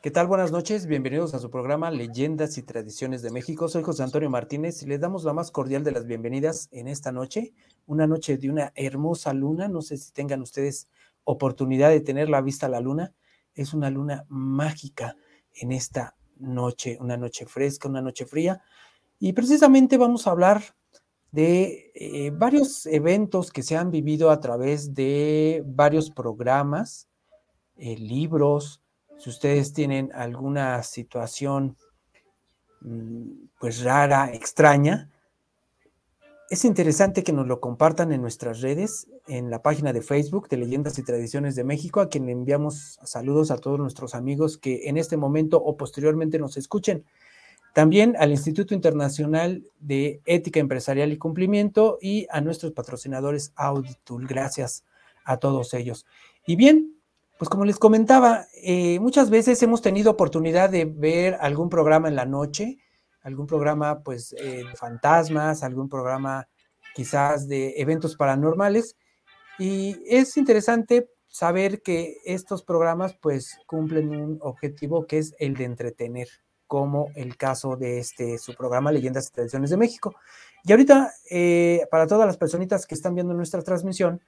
¿Qué tal? Buenas noches, bienvenidos a su programa Leyendas y Tradiciones de México. Soy José Antonio Martínez y les damos la más cordial de las bienvenidas en esta noche, una noche de una hermosa luna. No sé si tengan ustedes oportunidad de tener la vista a la luna. Es una luna mágica en esta noche, una noche fresca, una noche fría. Y precisamente vamos a hablar de eh, varios eventos que se han vivido a través de varios programas, eh, libros, si ustedes tienen alguna situación mm, pues rara, extraña, es interesante que nos lo compartan en nuestras redes, en la página de Facebook de Leyendas y Tradiciones de México, a quien le enviamos saludos a todos nuestros amigos que en este momento o posteriormente nos escuchen. También al Instituto Internacional de Ética Empresarial y Cumplimiento y a nuestros patrocinadores Auditul. Gracias a todos ellos. Y bien, pues como les comentaba, eh, muchas veces hemos tenido oportunidad de ver algún programa en la noche, algún programa pues eh, de fantasmas, algún programa quizás de eventos paranormales. Y es interesante saber que estos programas pues cumplen un objetivo que es el de entretener, como el caso de este su programa Leyendas y Tradiciones de México. Y ahorita, eh, para todas las personitas que están viendo nuestra transmisión,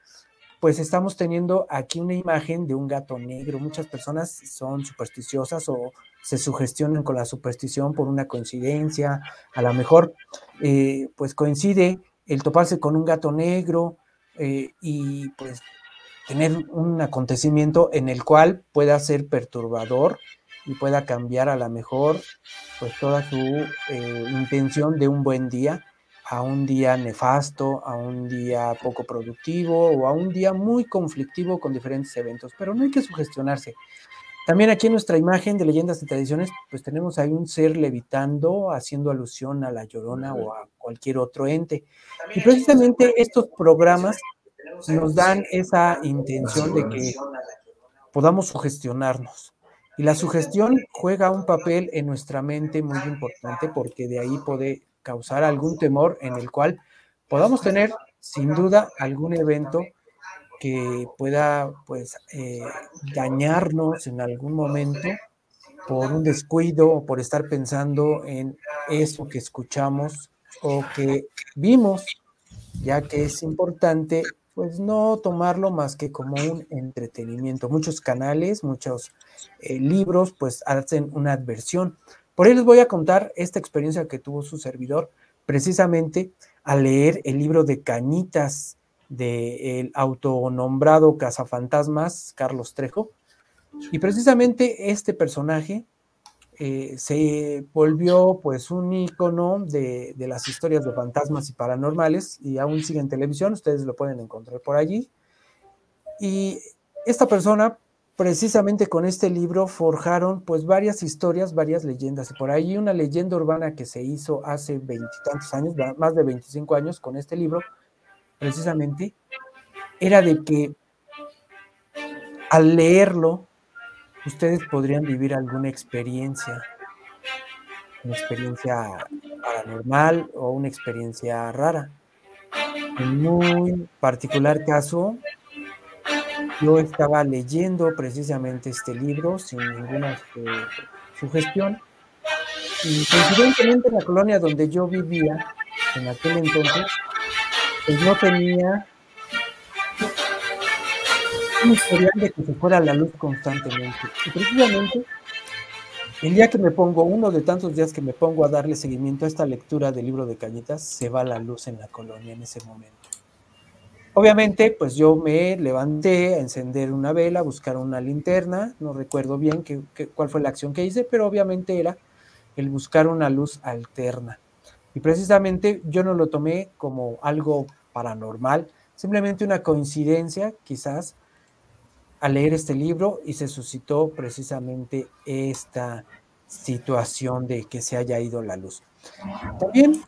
pues estamos teniendo aquí una imagen de un gato negro. Muchas personas son supersticiosas o se sugestionan con la superstición por una coincidencia. A lo mejor, eh, pues coincide el toparse con un gato negro eh, y pues tener un acontecimiento en el cual pueda ser perturbador y pueda cambiar a lo mejor pues toda su eh, intención de un buen día a un día nefasto, a un día poco productivo o a un día muy conflictivo con diferentes eventos, pero no hay que sugestionarse. También aquí en nuestra imagen de leyendas y tradiciones, pues tenemos ahí un ser levitando, haciendo alusión a la llorona o a cualquier otro ente. Y precisamente estos programas nos dan esa intención de que podamos sugestionarnos. Y la sugestión juega un papel en nuestra mente muy importante porque de ahí puede causar algún temor en el cual podamos tener sin duda algún evento que pueda pues eh, dañarnos en algún momento por un descuido o por estar pensando en eso que escuchamos o que vimos, ya que es importante pues no tomarlo más que como un entretenimiento. Muchos canales, muchos eh, libros pues hacen una adversión por ahí les voy a contar esta experiencia que tuvo su servidor precisamente al leer el libro de Cañitas del autonombrado cazafantasmas Carlos Trejo. Y precisamente este personaje eh, se volvió pues un icono de, de, las historias de fantasmas y paranormales y aún sigue en televisión, ustedes lo pueden encontrar por allí. Y esta persona precisamente con este libro forjaron pues varias historias, varias leyendas. Y por ahí una leyenda urbana que se hizo hace veintitantos años, más de 25 años con este libro, precisamente, era de que al leerlo, ustedes podrían vivir alguna experiencia, una experiencia paranormal o una experiencia rara. En muy particular caso, yo estaba leyendo precisamente este libro sin ninguna este, sugestión y coincidentemente en la colonia donde yo vivía en aquel entonces, pues no tenía un historial de que se fuera la luz constantemente. Y precisamente el día que me pongo, uno de tantos días que me pongo a darle seguimiento a esta lectura del libro de Cañitas, se va la luz en la colonia en ese momento. Obviamente, pues yo me levanté a encender una vela, buscar una linterna, no recuerdo bien qué, cuál fue la acción que hice, pero obviamente era el buscar una luz alterna. Y precisamente yo no lo tomé como algo paranormal, simplemente una coincidencia quizás al leer este libro y se suscitó precisamente esta situación de que se haya ido la luz. También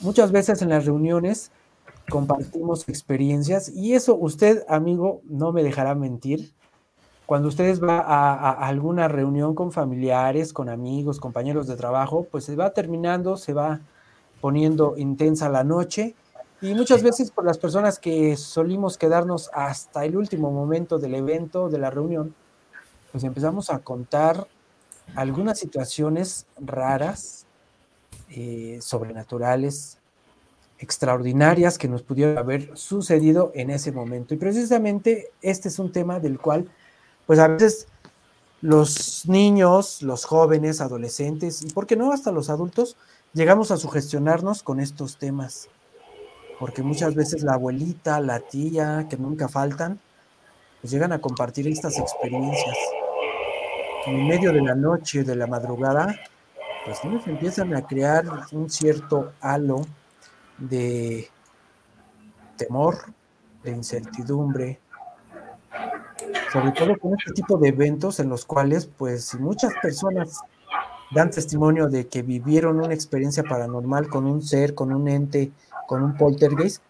muchas veces en las reuniones compartimos experiencias. Y eso usted, amigo, no me dejará mentir. Cuando ustedes va a, alguna reunión con familiares, con amigos, compañeros de trabajo, pues se va terminando, se va poniendo intensa la noche. Y muchas veces por las personas que solimos quedarnos hasta el último momento del evento, de la reunión, pues empezamos a contar algunas situaciones raras, eh, sobrenaturales, extraordinarias que nos pudieron haber sucedido en ese momento. Y precisamente este es un tema del cual, pues a veces los niños, los jóvenes, adolescentes y, ¿por qué no?, hasta los adultos, llegamos a sugestionarnos con estos temas. Porque muchas veces la abuelita, la tía, que nunca faltan, pues llegan a compartir estas experiencias. En medio de la noche, de la madrugada, pues ellos empiezan a crear un cierto halo de temor, de incertidumbre, sobre todo con este tipo de eventos en los cuales, pues, muchas personas dan testimonio de que vivieron una experiencia paranormal con un ser, con un ente, con un poltergeist,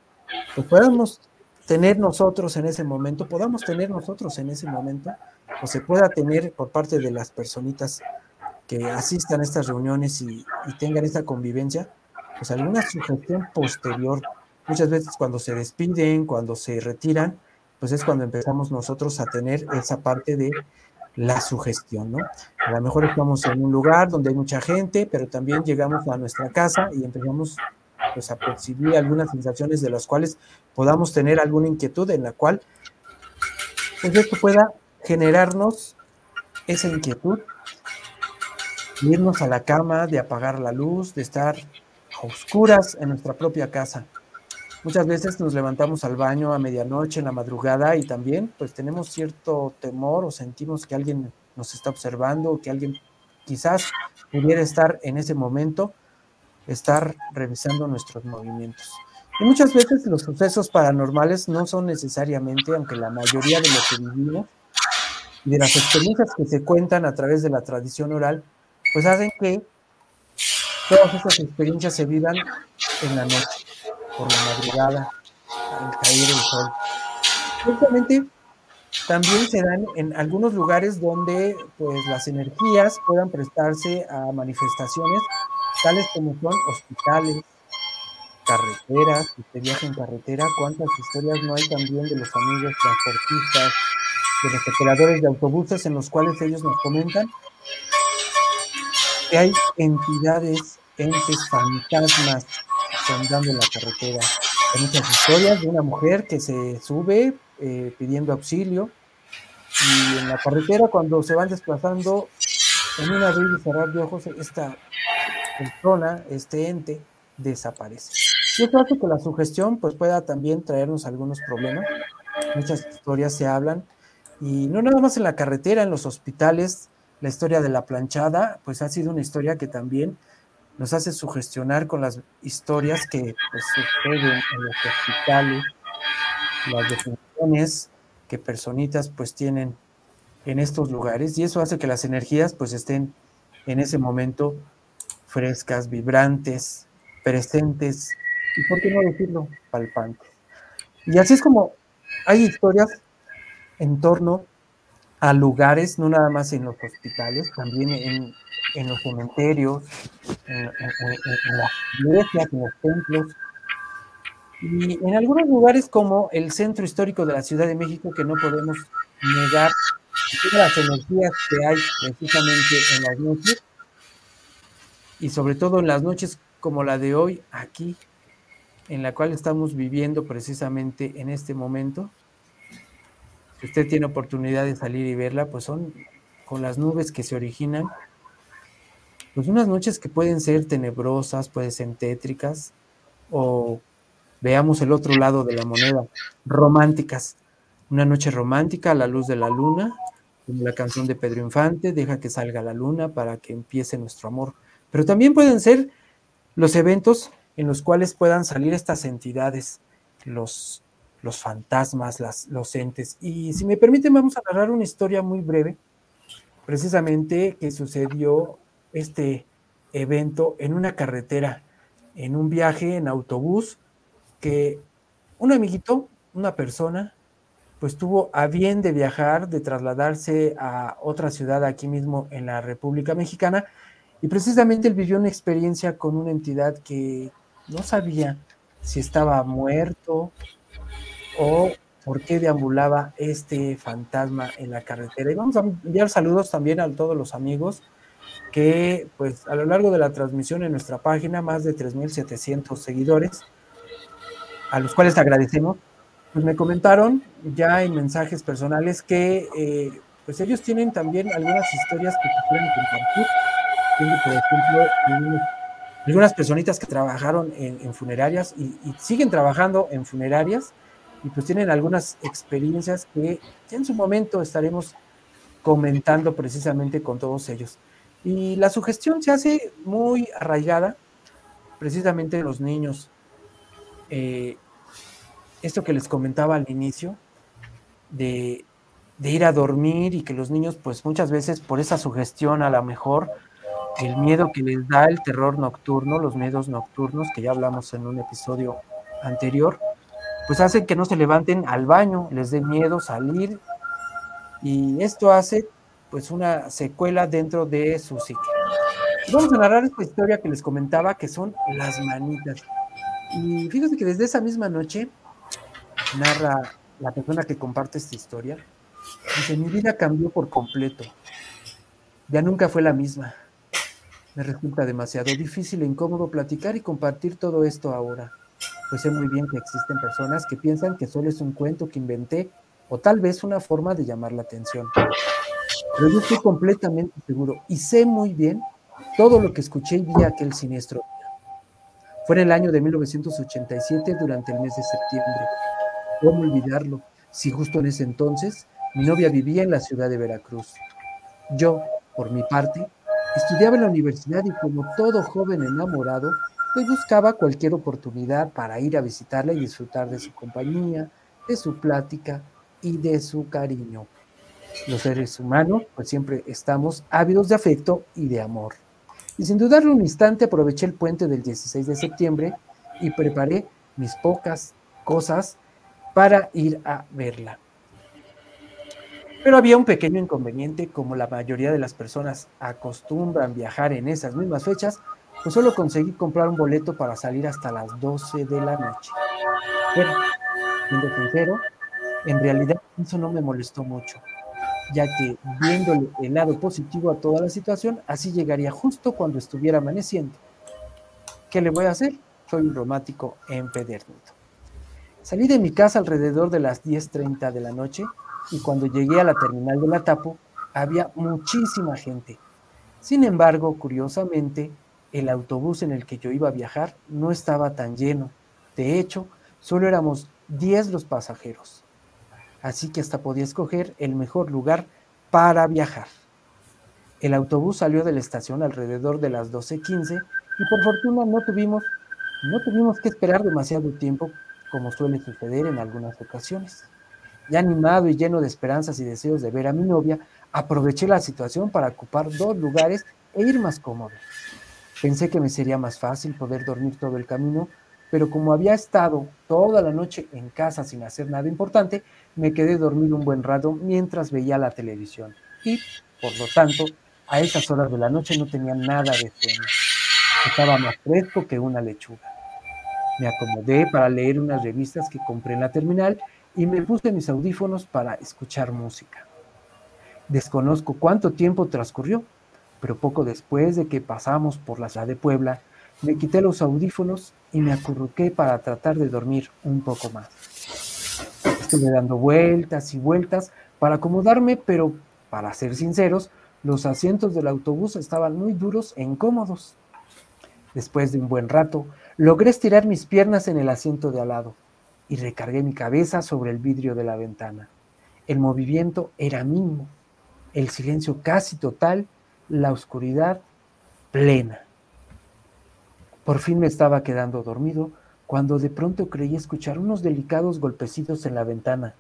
pues podamos tener nosotros en ese momento, podamos tener nosotros en ese momento, o se pueda tener por parte de las personitas que asistan a estas reuniones y tengan esta convivencia, pues alguna sugestión posterior. Muchas veces cuando se despiden, cuando se retiran, pues es cuando empezamos nosotros a tener esa parte de la sugestión, ¿no? A lo mejor estamos en un lugar donde hay mucha gente, pero también llegamos a nuestra casa y empezamos pues a percibir algunas sensaciones de las cuales podamos tener alguna inquietud en la cual pues esto pueda generarnos esa inquietud, irnos a la cama, de apagar la luz, de estar oscuras en nuestra propia casa. Muchas veces nos levantamos al baño a medianoche, en la madrugada, y también pues tenemos cierto temor o sentimos que alguien nos está observando o que alguien quizás pudiera estar en ese momento, estar revisando nuestros movimientos. Y muchas veces los sucesos paranormales no son necesariamente, aunque la mayoría de lo que vivimos y de las experiencias que se cuentan a través de la tradición oral, pues hacen que todas esas experiencias se vivan en la noche por la madrugada, al caer el sol. Justamente también se dan en algunos lugares donde pues las energías puedan prestarse a manifestaciones tales como son hospitales, carreteras, si se viaja en carretera, cuántas historias no hay también de los amigos transportistas, de los operadores de autobuses en los cuales ellos nos comentan que hay entidades, entes, fantasmas andando en la carretera. Hay muchas historias de una mujer que se sube eh, pidiendo auxilio y en la carretera cuando se van desplazando en una abrir y cerrar de ojos esta persona, este ente, desaparece. Y esto hace que la sugestión pues, pueda también traernos algunos problemas. Muchas historias se hablan y no nada más en la carretera, en los hospitales, la historia de la planchada, pues ha sido una historia que también nos hace sugestionar con las historias que pues, suceden en los hospitales, las definiciones que personitas pues tienen en estos lugares y eso hace que las energías pues estén en ese momento frescas, vibrantes, presentes y por qué no decirlo, palpantes. Y así es como hay historias en torno a lugares, no nada más en los hospitales, también en, en los cementerios, en, las iglesias, en los templos, y en algunos lugares como el centro histórico de la Ciudad de México, que no podemos negar las energías que hay precisamente en las noches, y sobre todo en las noches como la de hoy, aquí, en la cual estamos viviendo precisamente en este momento, usted tiene oportunidad de salir y verla, pues son con las nubes que se originan, pues unas noches que pueden ser tenebrosas, pueden ser tétricas, o veamos el otro lado de la moneda, románticas. Una noche romántica a la luz de la luna, como la canción de Pedro Infante, deja que salga la luna para que empiece nuestro amor. Pero también pueden ser los eventos en los cuales puedan salir estas entidades, los los fantasmas, las, los entes. Y si me permiten, vamos a narrar una historia muy breve, precisamente que sucedió este evento en una carretera, en un viaje en autobús, que un amiguito, una persona, pues tuvo a bien de viajar, de trasladarse a otra ciudad aquí mismo en la República Mexicana, y precisamente él vivió una experiencia con una entidad que no sabía si estaba muerto, o por qué deambulaba este fantasma en la carretera. Y vamos a enviar saludos también a todos los amigos que pues a lo largo de la transmisión en nuestra página, más de 3.700 seguidores, a los cuales agradecemos, pues me comentaron ya en mensajes personales que eh, pues ellos tienen también algunas historias que quieren compartir. Tengo, por ejemplo, algunas personitas que trabajaron en, funerarias y, siguen trabajando en funerarias y pues tienen algunas experiencias que en su momento estaremos comentando precisamente con todos ellos. Y la sugestión se hace muy arraigada precisamente en los niños. Eh, esto que les comentaba al inicio, de, de, ir a dormir y que los niños pues muchas veces por esa sugestión a lo mejor el miedo que les da el terror nocturno, los miedos nocturnos, que ya hablamos en un episodio anterior, pues hacen que no se levanten al baño, les dé miedo salir y esto hace pues una secuela dentro de su psique. Vamos a narrar esta historia que les comentaba, que son las manitas. Y fíjense que desde esa misma noche, narra la persona que comparte esta historia, dice, mi vida cambió por completo. Ya nunca fue la misma. Me resulta demasiado difícil e incómodo platicar y compartir todo esto ahora, pues sé muy bien que existen personas que piensan que solo es un cuento que inventé o tal vez una forma de llamar la atención. Pero yo estoy completamente seguro y sé muy bien todo lo que escuché y vi aquel siniestro Fue en el año de 1987 durante el mes de septiembre. ¿Cómo olvidarlo? Si justo en ese entonces mi novia vivía en la ciudad de Veracruz. Yo, por mi parte, Estudiaba en la universidad y como todo joven enamorado, pues buscaba cualquier oportunidad para ir a visitarla y disfrutar de su compañía, de su plática y de su cariño. Los seres humanos pues siempre estamos ávidos de afecto y de amor. Y sin dudarlo un instante aproveché el puente del 16 de septiembre y preparé mis pocas cosas para ir a verla. Pero había un pequeño inconveniente, como la mayoría de las personas acostumbran viajar en esas mismas fechas, pues solo conseguí comprar un boleto para salir hasta las 12 de la noche. Pero, siendo sincero, en realidad eso no me molestó mucho, ya que viéndole el lado positivo a toda la situación, así llegaría justo cuando estuviera amaneciendo. ¿Qué le voy a hacer? Soy un romántico empedernido. Salí de mi casa alrededor de las 10.30 de la noche y cuando llegué a la terminal de la Tapo había muchísima gente. Sin embargo, curiosamente, el autobús en el que yo iba a viajar no estaba tan lleno. De hecho, solo éramos 10 los pasajeros. Así que hasta podía escoger el mejor lugar para viajar. El autobús salió de la estación alrededor de las 12:15 y por fortuna no tuvimos no tuvimos que esperar demasiado tiempo como suele suceder en algunas ocasiones. Ya animado y lleno de esperanzas y deseos de ver a mi novia, aproveché la situación para ocupar dos lugares e ir más cómodo. Pensé que me sería más fácil poder dormir todo el camino, pero como había estado toda la noche en casa sin hacer nada importante, me quedé dormido un buen rato mientras veía la televisión. Y, por lo tanto, a esas horas de la noche no tenía nada de sueño. Estaba más fresco que una lechuga. Me acomodé para leer unas revistas que compré en la terminal y me puse mis audífonos para escuchar música. Desconozco cuánto tiempo transcurrió, pero poco después de que pasamos por la ciudad de Puebla, me quité los audífonos y me acurruqué para tratar de dormir un poco más. Estuve dando vueltas y vueltas para acomodarme, pero para ser sinceros, los asientos del autobús estaban muy duros e incómodos. Después de un buen rato, logré estirar mis piernas en el asiento de al lado y recargué mi cabeza sobre el vidrio de la ventana. El movimiento era mínimo, el silencio casi total, la oscuridad plena. Por fin me estaba quedando dormido cuando de pronto creí escuchar unos delicados golpecitos en la ventana.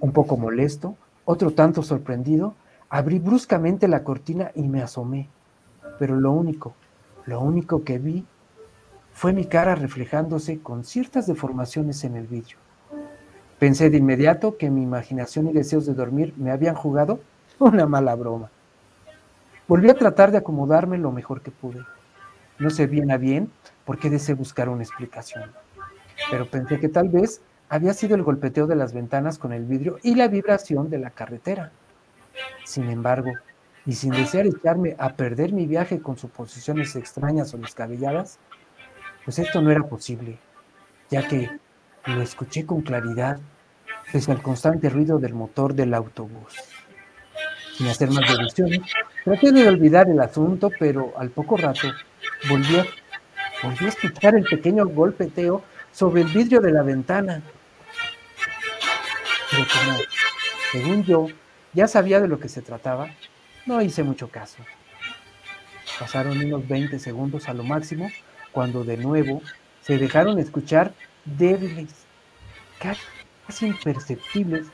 Un poco molesto, otro tanto sorprendido, abrí bruscamente la cortina y me asomé. Pero lo único, lo único que vi fue mi cara reflejándose con ciertas deformaciones en el vidrio. Pensé de inmediato que mi imaginación y deseos de dormir me habían jugado una mala broma. Volví a tratar de acomodarme lo mejor que pude. No sé bien a bien por qué deseé buscar una explicación, pero pensé que tal vez había sido el golpeteo de las ventanas con el vidrio y la vibración de la carretera. Sin embargo, y sin desear echarme a perder mi viaje con suposiciones extrañas o descabelladas, pues esto no era posible, ya que lo escuché con claridad pese al constante ruido del motor del autobús. Sin hacer más deducciones, traté de olvidar el asunto, pero al poco rato volví a, volví a escuchar el pequeño golpeteo sobre el vidrio de la ventana. Pero como, según yo, ya sabía de lo que se trataba, no hice mucho caso. Pasaron unos 20 segundos a lo máximo cuando de nuevo se dejaron escuchar débiles, casi imperceptibles,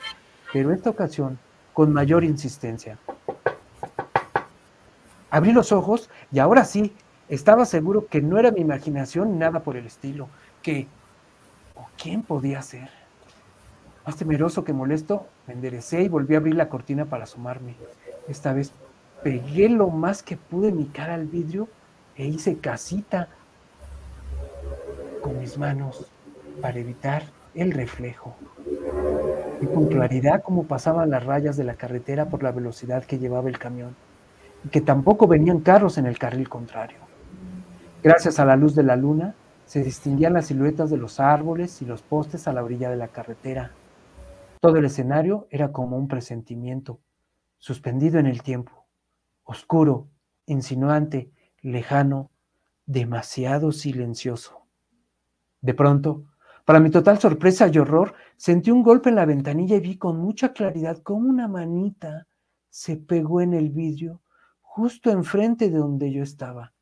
pero esta ocasión con mayor insistencia. Abrí los ojos y ahora sí, estaba seguro que no era mi imaginación nada por el estilo, que ¿o quién podía ser? Más temeroso que molesto, me enderecé y volví a abrir la cortina para asomarme. Esta vez pegué lo más que pude mi cara al vidrio e hice casita con mis manos para evitar el reflejo. Vi con claridad cómo pasaban las rayas de la carretera por la velocidad que llevaba el camión y que tampoco venían carros en el carril contrario. Gracias a la luz de la luna, se distinguían las siluetas de los árboles y los postes a la orilla de la carretera. Todo el escenario era como un presentimiento, suspendido en el tiempo, oscuro, insinuante, lejano, demasiado silencioso. De pronto, para mi total sorpresa y horror, sentí un golpe en la ventanilla y vi con mucha claridad cómo una manita se pegó en el vidrio justo enfrente de donde yo estaba.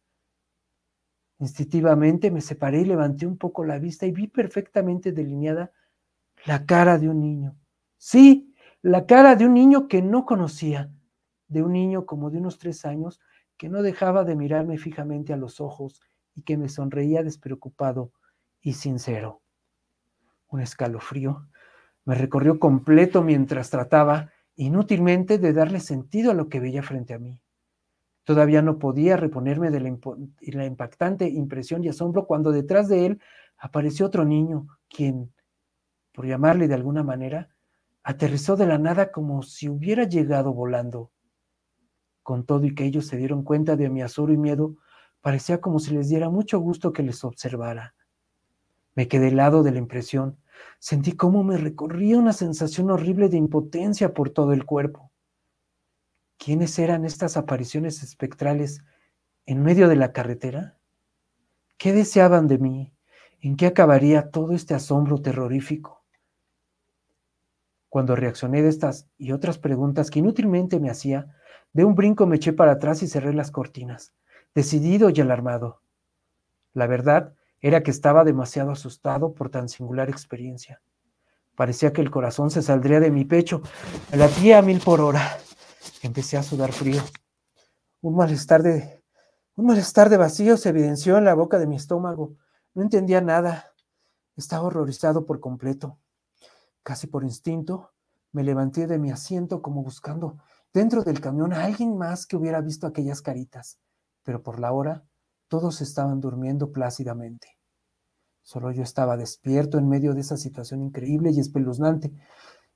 Instintivamente me separé y levanté un poco la vista y vi perfectamente delineada la cara de un niño. Sí, la cara de un niño que no conocía, de un niño como de unos tres años que no dejaba de mirarme fijamente a los ojos y que me sonreía despreocupado y sincero. Un escalofrío me recorrió completo mientras trataba inútilmente de darle sentido a lo que veía frente a mí. Todavía no podía reponerme de la, impactante impresión y asombro cuando detrás de él apareció otro niño, quien, por llamarle de alguna manera, aterrizó de la nada como si hubiera llegado volando. Con todo y que ellos se dieron cuenta de mi azuro y miedo, parecía como si les diera mucho gusto que les observara. Me quedé helado de la impresión. Sentí cómo me recorría una sensación horrible de impotencia por todo el cuerpo. ¿Quiénes eran estas apariciones espectrales en medio de la carretera? ¿Qué deseaban de mí? ¿En qué acabaría todo este asombro terrorífico? Cuando reaccioné de estas y otras preguntas que inútilmente me hacía, de un brinco me eché para atrás y cerré las cortinas, decidido y alarmado. La verdad era que estaba demasiado asustado por tan singular experiencia. Parecía que el corazón se saldría de mi pecho, me latía a mil por hora. Empecé a sudar frío. Un malestar de un malestar de vacío se evidenció en la boca de mi estómago. No entendía nada. Estaba horrorizado por completo. Casi por instinto, me levanté de mi asiento como buscando dentro del camión a alguien más que hubiera visto aquellas caritas, pero por la hora todos estaban durmiendo plácidamente. Solo yo estaba despierto en medio de esa situación increíble y espeluznante.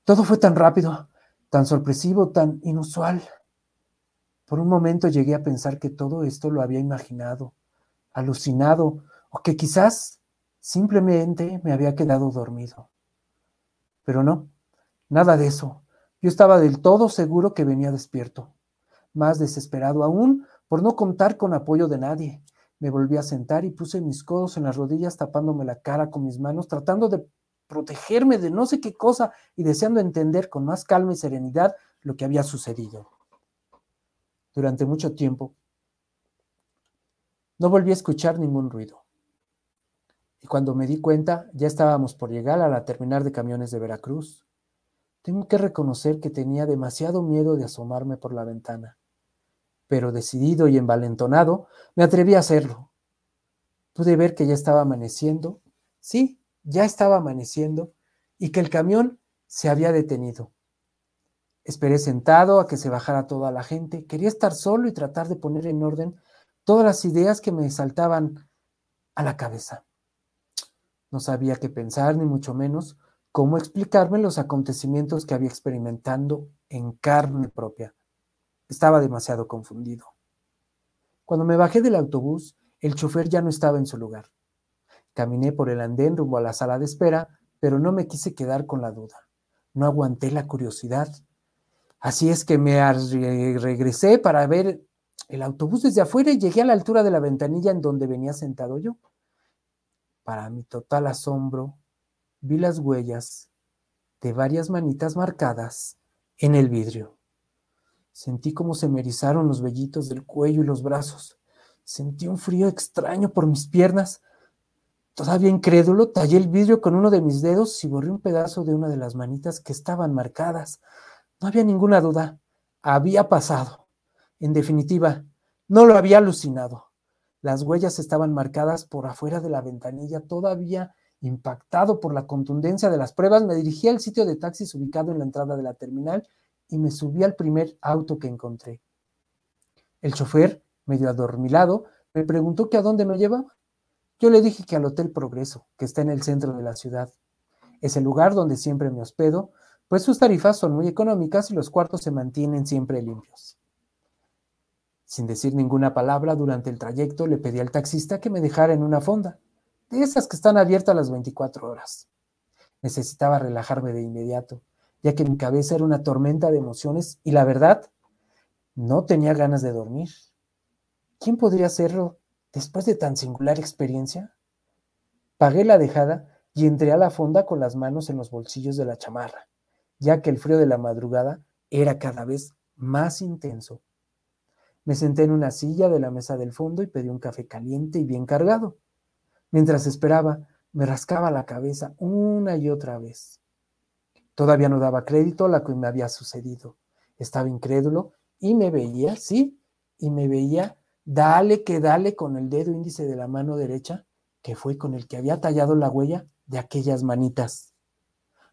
Todo fue tan rápido tan sorpresivo, tan inusual. Por un momento llegué a pensar que todo esto lo había imaginado, alucinado, o que quizás simplemente me había quedado dormido. Pero no, nada de eso. Yo estaba del todo seguro que venía despierto, más desesperado aún por no contar con apoyo de nadie. Me volví a sentar y puse mis codos en las rodillas tapándome la cara con mis manos, tratando de protegerme de no sé qué cosa y deseando entender con más calma y serenidad lo que había sucedido. Durante mucho tiempo no volví a escuchar ningún ruido. Y cuando me di cuenta, ya estábamos por llegar a la terminal de camiones de Veracruz. Tengo que reconocer que tenía demasiado miedo de asomarme por la ventana, pero decidido y envalentonado, me atreví a hacerlo. Pude ver que ya estaba amaneciendo. Sí, ya estaba amaneciendo y que el camión se había detenido. Esperé sentado a que se bajara toda la gente. Quería estar solo y tratar de poner en orden todas las ideas que me saltaban a la cabeza. No sabía qué pensar, ni mucho menos cómo explicarme los acontecimientos que había experimentando en carne propia. Estaba demasiado confundido. Cuando me bajé del autobús, el chofer ya no estaba en su lugar. Caminé por el andén rumbo a la sala de espera, pero no me quise quedar con la duda. No aguanté la curiosidad. Así es que me regresé para ver el autobús desde afuera y llegué a la altura de la ventanilla en donde venía sentado yo. Para mi total asombro, vi las huellas de varias manitas marcadas en el vidrio. Sentí como se me erizaron los vellitos del cuello y los brazos. Sentí un frío extraño por mis piernas. Todavía incrédulo, tallé el vidrio con uno de mis dedos y borré un pedazo de una de las manitas que estaban marcadas. No había ninguna duda. Había pasado. En definitiva, no lo había alucinado. Las huellas estaban marcadas por afuera de la ventanilla. Todavía impactado por la contundencia de las pruebas, me dirigí al sitio de taxis ubicado en la entrada de la terminal y me subí al primer auto que encontré. El chofer, medio adormilado, me preguntó que a dónde me llevaba. Yo le dije que al Hotel Progreso, que está en el centro de la ciudad. Es el lugar donde siempre me hospedo, pues sus tarifas son muy económicas y los cuartos se mantienen siempre limpios. Sin decir ninguna palabra durante el trayecto, le pedí al taxista que me dejara en una fonda, de esas que están abiertas las 24 horas. Necesitaba relajarme de inmediato, ya que mi cabeza era una tormenta de emociones y la verdad, no tenía ganas de dormir. ¿Quién podría hacerlo después de tan singular experiencia? Pagué la dejada y entré a la fonda con las manos en los bolsillos de la chamarra, ya que el frío de la madrugada era cada vez más intenso. Me senté en una silla de la mesa del fondo y pedí un café caliente y bien cargado. Mientras esperaba, me rascaba la cabeza una y otra vez. Todavía no daba crédito a lo que me había sucedido. Estaba incrédulo y me veía, sí, y me veía, dale que dale con el dedo índice de la mano derecha, que fue con el que había tallado la huella de aquellas manitas.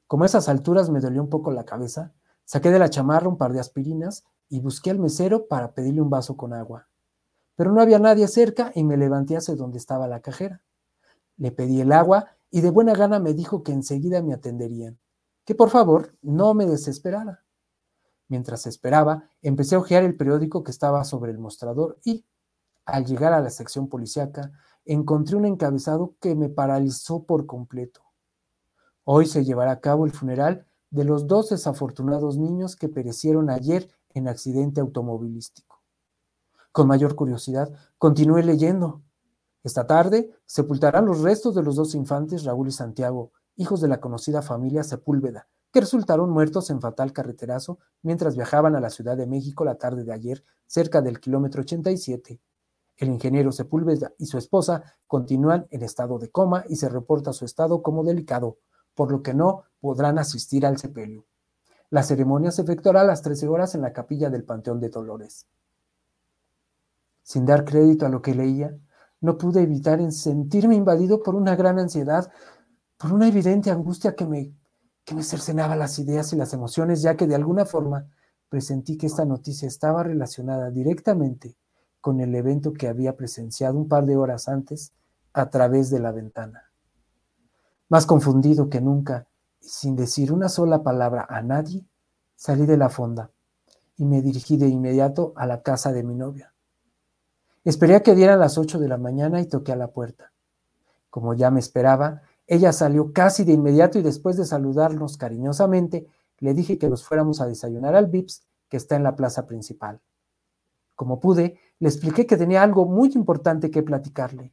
Como a esas alturas me dolió un poco la cabeza, saqué de la chamarra un par de aspirinas y busqué al mesero para pedirle un vaso con agua. Pero no había nadie cerca y me levanté hacia donde estaba la cajera. Le pedí el agua y de buena gana me dijo que enseguida me atenderían, que por favor no me desesperara. Mientras esperaba, empecé a hojear el periódico que estaba sobre el mostrador y, al llegar a la sección policíaca, encontré un encabezado que me paralizó por completo. Hoy se llevará a cabo el funeral de los dos desafortunados niños que perecieron ayer en accidente automovilístico. Con mayor curiosidad, continué leyendo esta tarde sepultarán los restos de los dos infantes Raúl y Santiago, hijos de la conocida familia Sepúlveda, que resultaron muertos en fatal carreterazo mientras viajaban a la Ciudad de México la tarde de ayer, cerca del kilómetro 87. El ingeniero Sepúlveda y su esposa continúan en estado de coma y se reporta su estado como delicado, por lo que no podrán asistir al sepelio. La ceremonia se efectuará a las 13 horas en la capilla del Panteón de Dolores. Sin dar crédito a lo que leía, no pude evitar en sentirme invadido por una gran ansiedad, por una evidente angustia que me, que me cercenaba las ideas y las emociones, ya que de alguna forma presentí que esta noticia estaba relacionada directamente con el evento que había presenciado un par de horas antes a través de la ventana. Más confundido que nunca y sin decir una sola palabra a nadie, salí de la fonda y me dirigí de inmediato a la casa de mi novia. Esperé a que dieran las ocho de la mañana y toqué a la puerta. Como ya me esperaba, ella salió casi de inmediato y después de saludarnos cariñosamente, le dije que nos fuéramos a desayunar al Vips, que está en la plaza principal. Como pude, le expliqué que tenía algo muy importante que platicarle.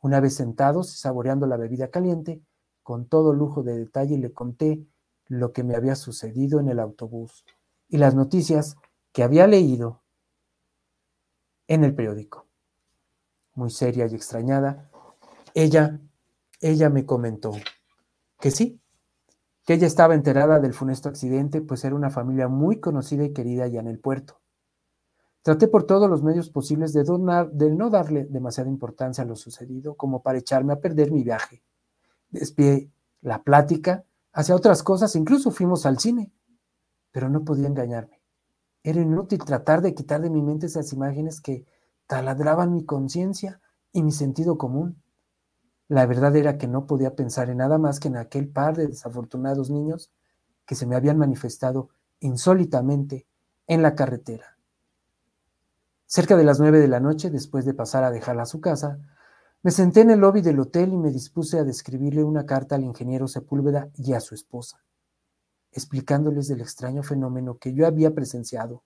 Una vez sentados y saboreando la bebida caliente, con todo lujo de detalle le conté lo que me había sucedido en el autobús y las noticias que había leído en el periódico. Muy seria y extrañada, ella, ella me comentó que sí, que ella estaba enterada del funesto accidente, pues era una familia muy conocida y querida ya en el puerto. Traté por todos los medios posibles de, donar, de no darle demasiada importancia a lo sucedido como para echarme a perder mi viaje. Despié la plática hacia otras cosas, incluso fuimos al cine, pero no podía engañarme. Era inútil tratar de quitar de mi mente esas imágenes que taladraban mi conciencia y mi sentido común. La verdad era que no podía pensar en nada más que en aquel par de desafortunados niños que se me habían manifestado insólitamente en la carretera. Cerca de las nueve de la noche, después de pasar a dejarla a su casa, me senté en el lobby del hotel y me dispuse a describirle una carta al ingeniero Sepúlveda y a su esposa, explicándoles del extraño fenómeno que yo había presenciado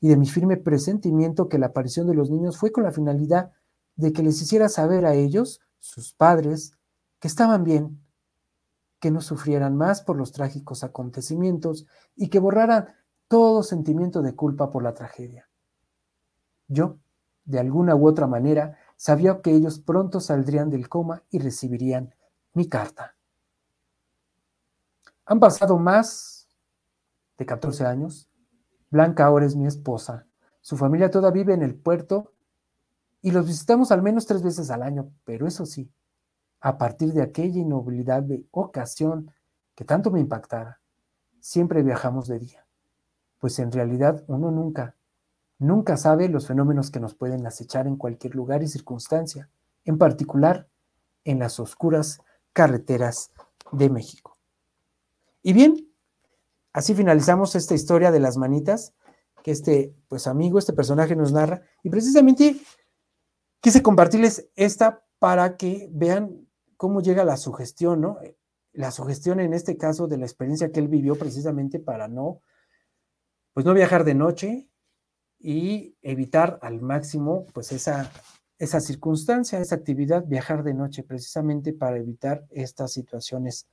y de mi firme presentimiento que la aparición de los niños fue con la finalidad de que les hiciera saber a ellos, sus padres, que estaban bien, que no sufrieran más por los trágicos acontecimientos y que borraran todo sentimiento de culpa por la tragedia. Yo, de alguna u otra manera, sabía que ellos pronto saldrían del coma y recibirían mi carta. Han pasado más de 14 años. Blanca ahora es mi esposa. Su familia toda vive en el puerto y los visitamos al menos tres veces al año, pero eso sí, a partir de aquella de ocasión que tanto me impactara, siempre viajamos de día pues en realidad uno nunca, nunca sabe los fenómenos que nos pueden acechar en cualquier lugar y circunstancia, en particular en las oscuras carreteras de México. Y bien, así finalizamos esta historia de las manitas que este pues amigo, este personaje nos narra y precisamente quise compartirles esta para que vean cómo llega la sugestión, ¿no? La sugestión en este caso de la experiencia que él vivió precisamente para no pues no viajar de noche y evitar al máximo pues esa, esa circunstancia, esa actividad, viajar de noche precisamente para evitar estas situaciones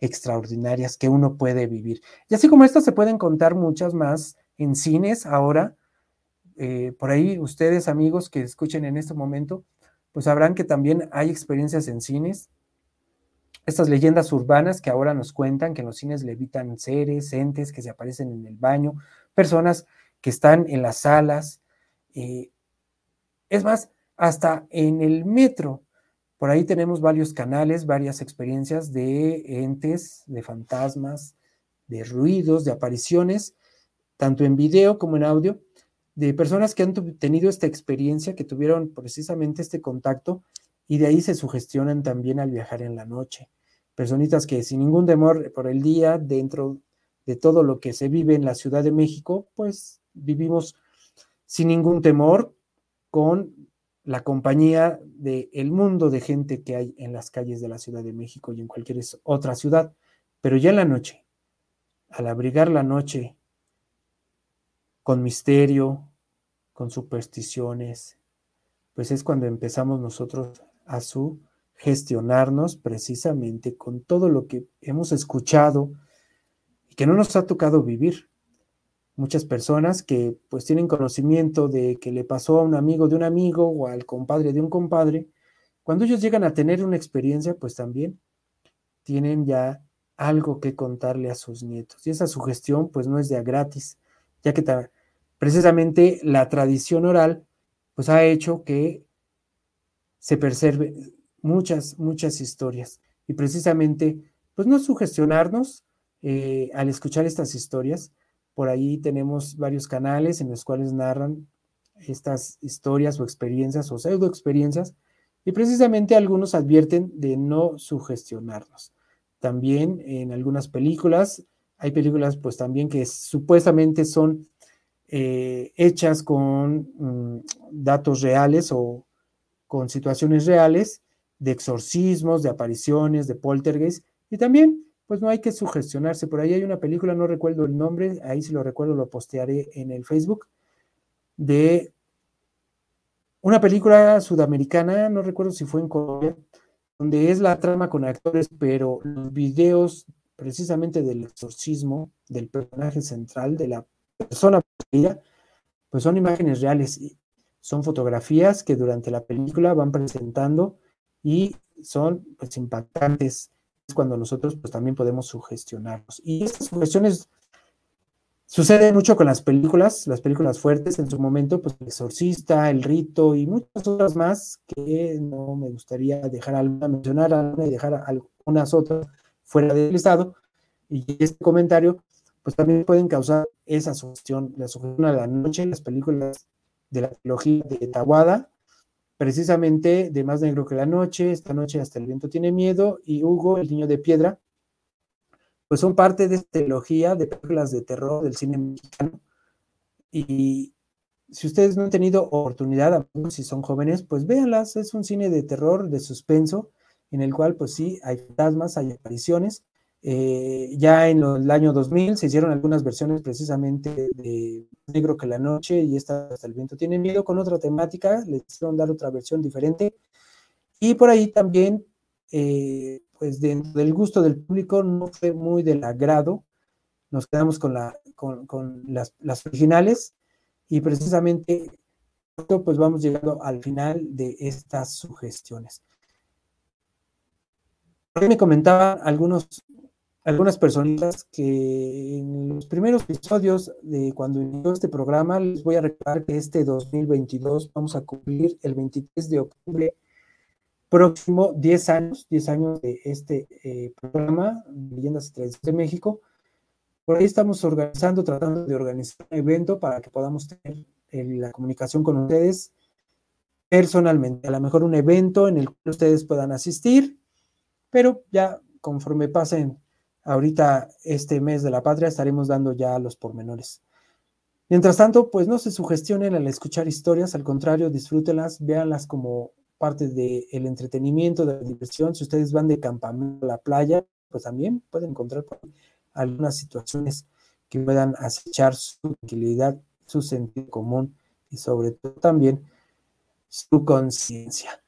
extraordinarias que uno puede vivir. Y así como estas se pueden contar muchas más en cines ahora. Eh, por ahí ustedes amigos que escuchen en este momento, pues sabrán que también hay experiencias en cines estas leyendas urbanas que ahora nos cuentan que en los cines levitan seres, entes que se aparecen en el baño, personas que están en las salas. Eh, es más, hasta en el metro. Por ahí tenemos varios canales, varias experiencias de entes, de fantasmas, de ruidos, de apariciones, tanto en video como en audio, de personas que han tenido esta experiencia, que tuvieron precisamente este contacto y de ahí se sugestionan también al viajar en la noche. Personitas que sin ningún temor por el día, dentro de todo lo que se vive en la Ciudad de México, pues vivimos sin ningún temor con la compañía del el mundo de gente que hay en las calles de la Ciudad de México y en cualquier otra ciudad. Pero ya en la noche, al abrigar la noche con misterio, con supersticiones, pues es cuando empezamos nosotros a su gestionarnos precisamente con todo lo que hemos escuchado y que no nos ha tocado vivir. Muchas personas que pues tienen conocimiento de que le pasó a un amigo de un amigo o al compadre de un compadre, cuando ellos llegan a tener una experiencia, pues también tienen ya algo que contarle a sus nietos. Y esa sugestión pues no es de a gratis, ya que precisamente la tradición oral pues ha hecho que se preserve muchas, muchas historias. Y precisamente, pues no sugestionarnos eh, al escuchar estas historias. Por ahí tenemos varios canales en los cuales narran estas historias o experiencias o pseudo experiencias y precisamente algunos advierten de no sugestionarnos. También en algunas películas, hay películas pues también que supuestamente son eh, hechas con mm, datos reales o con situaciones reales de exorcismos, de apariciones, de poltergeist, y también, pues no hay que sugestionarse. Por ahí hay una película, no recuerdo el nombre, ahí si lo recuerdo lo postearé en el Facebook, de una película sudamericana, no recuerdo si fue en Colombia, donde es la trama con actores, pero los videos precisamente del exorcismo del personaje central, de la persona pues son imágenes reales son fotografías que durante la película van presentando y son pues impactantes. Es cuando nosotros pues también podemos sugestionarnos. Y estas sugestiones suceden mucho con las películas, las películas fuertes en su momento, pues El Exorcista, El Rito y muchas otras más que no me gustaría dejar alguna mencionar alguna y dejar algunas otras fuera del listado. Y este comentario pues también pueden causar esa sugestión, la sugestión a la noche, las películas de la trilogía de Tawada, precisamente de Más Negro que la Noche, Esta Noche hasta el Viento tiene Miedo y Hugo, el Niño de Piedra, pues son parte de esta trilogía de películas de terror del cine mexicano. Y si ustedes no han tenido oportunidad, si son jóvenes, pues véanlas, es un cine de terror, de suspenso, en el cual pues sí, hay fantasmas, hay apariciones, eh, ya en el año 2000 se hicieron algunas versiones precisamente de Negro que la Noche y esta hasta el viento tiene miedo con otra temática, le hicieron dar otra versión diferente. Y por ahí también, eh, pues dentro del gusto del público no fue muy del agrado, nos quedamos con, la, con, con las, originales y precisamente pues vamos llegando al final de estas sugestiones. Me comentaban algunos algunas personas que en los primeros episodios de cuando inició este programa, les voy a recordar que este 2022 vamos a cumplir el 23 de octubre próximo 10 años, 10 años de este eh, programa, Leyendas y Tradiciones de México. Por ahí estamos organizando, tratando de organizar un evento para que podamos tener eh, la comunicación con ustedes personalmente. A lo mejor un evento en el que ustedes puedan asistir, pero ya conforme pasen Ahorita, este mes de la patria, estaremos dando ya los pormenores. Mientras tanto, pues no se sugestionen al escuchar historias, al contrario, disfrútenlas, véanlas como parte del entretenimiento, de la diversión. Si ustedes van de campamento a la playa, pues también pueden encontrar algunas situaciones que puedan acechar su tranquilidad, su sentido común y sobre todo también su conciencia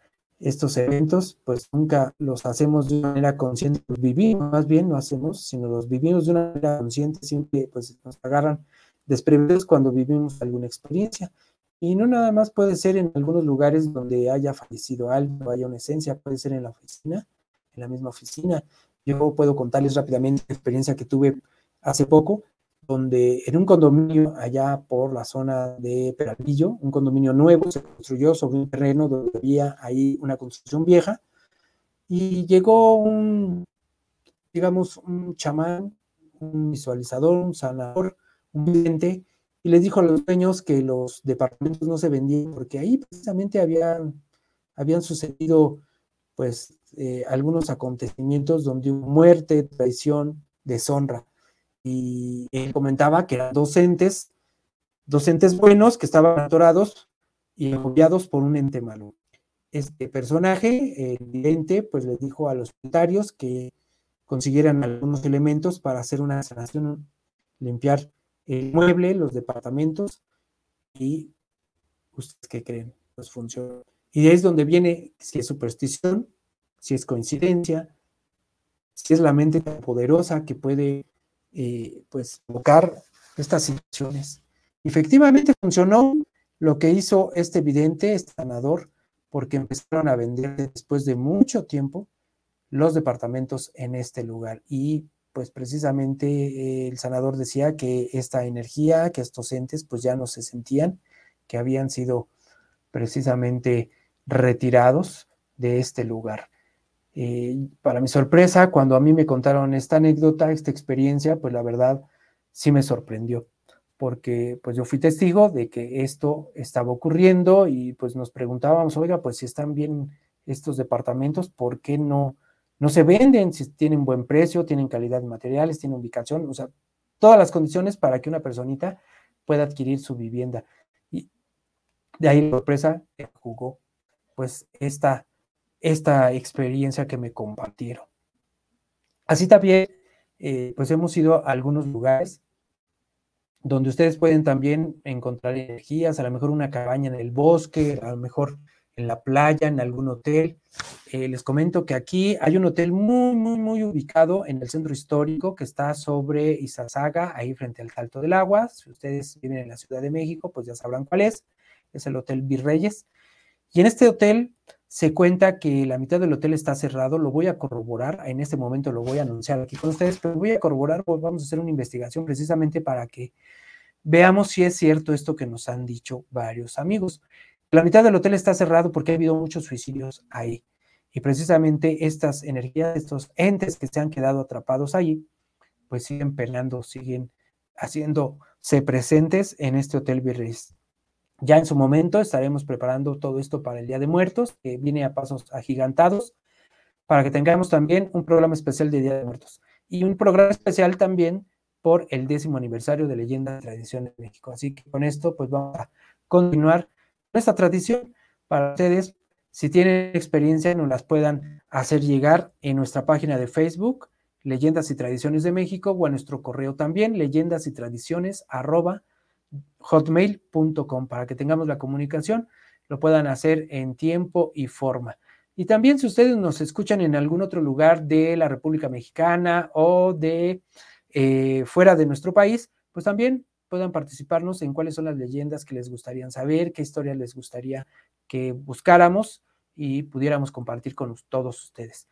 estos eventos, pues nunca los hacemos de una manera consciente, vivimos, más bien no hacemos, sino los vivimos de una manera consciente, siempre pues nos agarran desprevenidos cuando vivimos alguna experiencia. Y no nada más puede ser en algunos lugares donde haya fallecido alguien, haya una esencia, puede ser en la oficina, en la misma oficina. Yo puedo contarles rápidamente la experiencia que tuve hace poco donde en un condominio allá por la zona de Peralvillo, un condominio nuevo, se construyó sobre un terreno donde había ahí una construcción vieja, y llegó un, digamos, un chamán, un visualizador, un sanador, un vidente, y les dijo a los dueños que los departamentos no se vendían porque ahí precisamente habían, habían sucedido pues eh, algunos acontecimientos donde hubo muerte, traición, deshonra y él comentaba que eran docentes, docentes buenos que estaban atorados y agobiados por un ente malo. Este personaje, el vidente, pues le dijo a los propietarios que consiguieran algunos elementos para hacer una sanación, limpiar el mueble, los departamentos y ustedes qué creen, pues funcionó. Y de ahí es donde viene si es superstición, si es coincidencia, si es la mente tan poderosa que puede eh, pues provocar estas situaciones. Efectivamente funcionó lo que hizo este vidente, este sanador, porque empezaron a vender después de mucho tiempo los departamentos en este lugar. Y pues precisamente eh, el sanador decía que esta energía, que estos entes pues ya no se sentían, que habían sido precisamente retirados de este lugar. Eh, para mi sorpresa, cuando a mí me contaron esta anécdota, esta experiencia, pues la verdad sí me sorprendió, porque pues yo fui testigo de que esto estaba ocurriendo y pues nos preguntábamos, oiga, pues si están bien estos departamentos, ¿por qué no, no se venden? Si tienen buen precio, tienen calidad de materiales, tienen ubicación, o sea, todas las condiciones para que una personita pueda adquirir su vivienda. Y de ahí la sorpresa que jugó pues esta esta experiencia que me compartieron. Así también, eh, pues hemos ido a algunos lugares donde ustedes pueden también encontrar energías, a lo mejor una cabaña en el bosque, a lo mejor en la playa, en algún hotel. Eh, les comento que aquí hay un hotel muy, muy, muy ubicado en el centro histórico que está sobre Izazaga, ahí frente al Salto del Agua. Si ustedes viven en la Ciudad de México, pues ya sabrán cuál es. Es el Hotel Virreyes. Y en este hotel se cuenta que la mitad del hotel está cerrado, lo voy a corroborar, en este momento lo voy a anunciar aquí con ustedes, pero voy a corroborar, pues vamos a hacer una investigación precisamente para que veamos si es cierto esto que nos han dicho varios amigos. La mitad del hotel está cerrado porque ha habido muchos suicidios ahí. Y precisamente estas energías, estos entes que se han quedado atrapados ahí, pues siguen peleando, siguen haciéndose presentes en este hotel Virreyes. Ya en su momento estaremos preparando todo esto para el Día de Muertos, que viene a pasos agigantados, para que tengamos también un programa especial de Día de Muertos y un programa especial también por el décimo aniversario de Leyenda y Tradiciones de México. Así que con esto, pues vamos a continuar esta tradición para ustedes. Si tienen experiencia, nos las puedan hacer llegar en nuestra página de Facebook, Leyendas y Tradiciones de México, o a nuestro correo también, leyendas y tradiciones arroba hotmail.com, para que tengamos la comunicación, lo puedan hacer en tiempo y forma. Y también si ustedes nos escuchan en algún otro lugar de la República Mexicana o de eh, fuera de nuestro país, pues también puedan participarnos en cuáles son las leyendas que les gustaría saber, qué historias les gustaría que buscáramos y pudiéramos compartir con todos ustedes.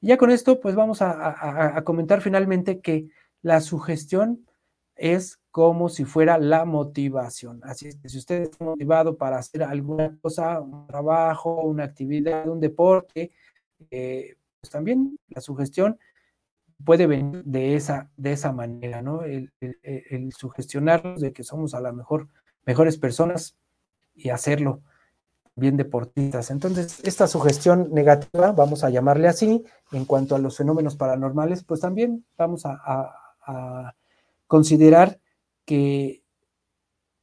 Y ya con esto, pues vamos a, a comentar finalmente que la sugestión es como si fuera la motivación. Así es que si usted está motivado para hacer alguna cosa, un trabajo, una actividad, un deporte, eh, pues también la sugestión puede venir de esa, de esa manera, ¿no? El, sugestionarnos de que somos a lo mejor mejores personas y hacerlo bien deportistas. Entonces, esta sugestión negativa, vamos a llamarle así, en cuanto a los fenómenos paranormales, pues también vamos a considerar que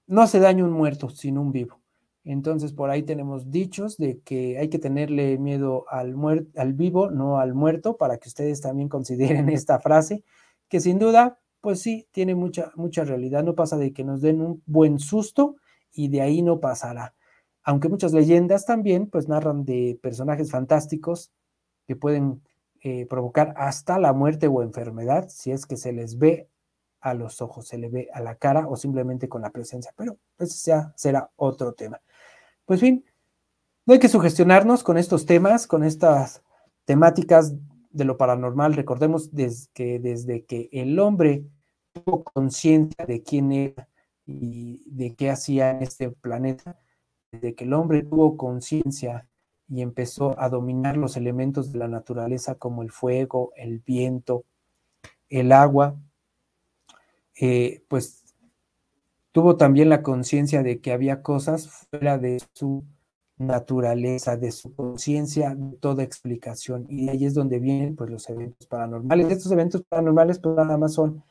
no hace daño un muerto, sino un vivo. Entonces, por ahí tenemos dichos de que hay que tenerle miedo al, al vivo, no al muerto, para que ustedes también consideren esta frase, que sin duda, pues sí, tiene mucha, mucha realidad. No pasa de que nos den un buen susto y de ahí no pasará. Aunque muchas leyendas también, pues narran de personajes fantásticos que pueden eh, provocar hasta la muerte o enfermedad si es que se les ve a los ojos, se le ve a la cara o simplemente con la presencia, pero ese ya será otro tema. Pues bien, no hay que sugestionarnos con estos temas, con estas temáticas de lo paranormal. Recordemos que desde que el hombre tuvo conciencia de quién era y de qué hacía en este planeta, desde que el hombre tuvo conciencia y empezó a dominar los elementos de la naturaleza como el fuego, el viento, el agua, eh, pues tuvo también la conciencia de que había cosas fuera de su naturaleza, de su conciencia, de toda explicación. Y ahí es donde vienen pues, los eventos paranormales. Estos eventos paranormales pues nada más son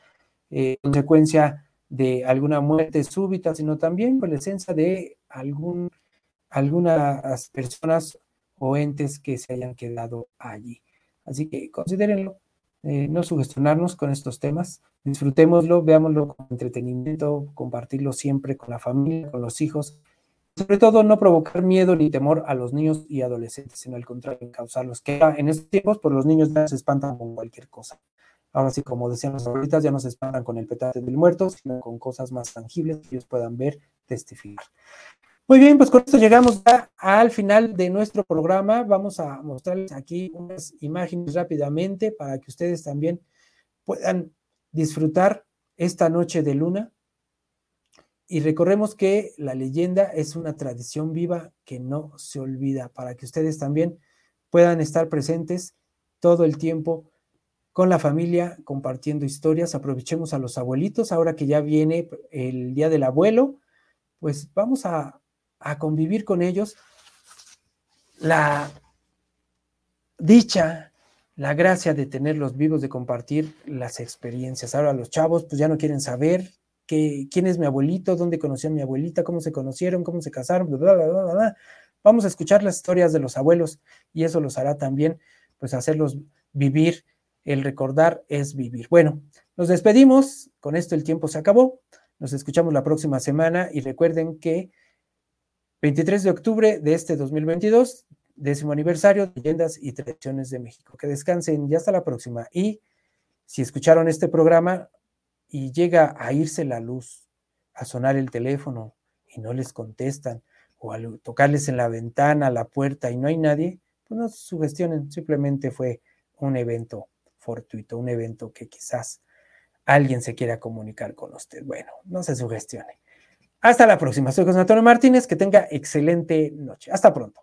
eh, consecuencia de alguna muerte súbita, sino también por la esencia de algún, algunas personas o entes que se hayan quedado allí. Así que considérenlo eh, no sugestionarnos con estos temas, disfrutémoslo, veámoslo con entretenimiento, compartirlo siempre con la familia, con los hijos, sobre todo no provocar miedo ni temor a los niños y adolescentes, sino al contrario, causarlos, que en estos tiempos, por pues, los niños ya se espantan con cualquier cosa. Ahora sí, como decían los abuelitas, ya no se espantan con el petate del muerto, sino con cosas más tangibles que ellos puedan ver, testificar. Muy bien, pues con esto llegamos ya al final de nuestro programa. Vamos a mostrarles aquí unas imágenes rápidamente para que ustedes también puedan disfrutar esta noche de luna. Y recordemos que la leyenda es una tradición viva que no se olvida, para que ustedes también puedan estar presentes todo el tiempo con la familia, compartiendo historias. Aprovechemos a los abuelitos, ahora que ya viene el Día del Abuelo, pues vamos a a convivir con ellos, la dicha, la gracia de tenerlos vivos, de compartir las experiencias. Ahora los chavos pues ya no quieren saber que, quién es mi abuelito, dónde conoció a mi abuelita, cómo se conocieron, cómo se casaron, bla, bla, bla, bla, Vamos a escuchar las historias de los abuelos y eso los hará también pues hacerlos vivir. El recordar es vivir. Bueno, nos despedimos. Con esto el tiempo se acabó. Nos escuchamos la próxima semana y recuerden que 23 de octubre de este 2022, décimo aniversario de Leyendas y Tradiciones de México. Que descansen y hasta la próxima. Y si escucharon este programa y llega a irse la luz, a sonar el teléfono y no les contestan, o al tocarles en la ventana, la puerta y no hay nadie, pues no se sugestionen, simplemente fue un evento fortuito, un evento que quizás alguien se quiera comunicar con usted. Bueno, no se sugestione. Hasta la próxima. Soy José Antonio Martínez. Que tenga excelente noche. Hasta pronto.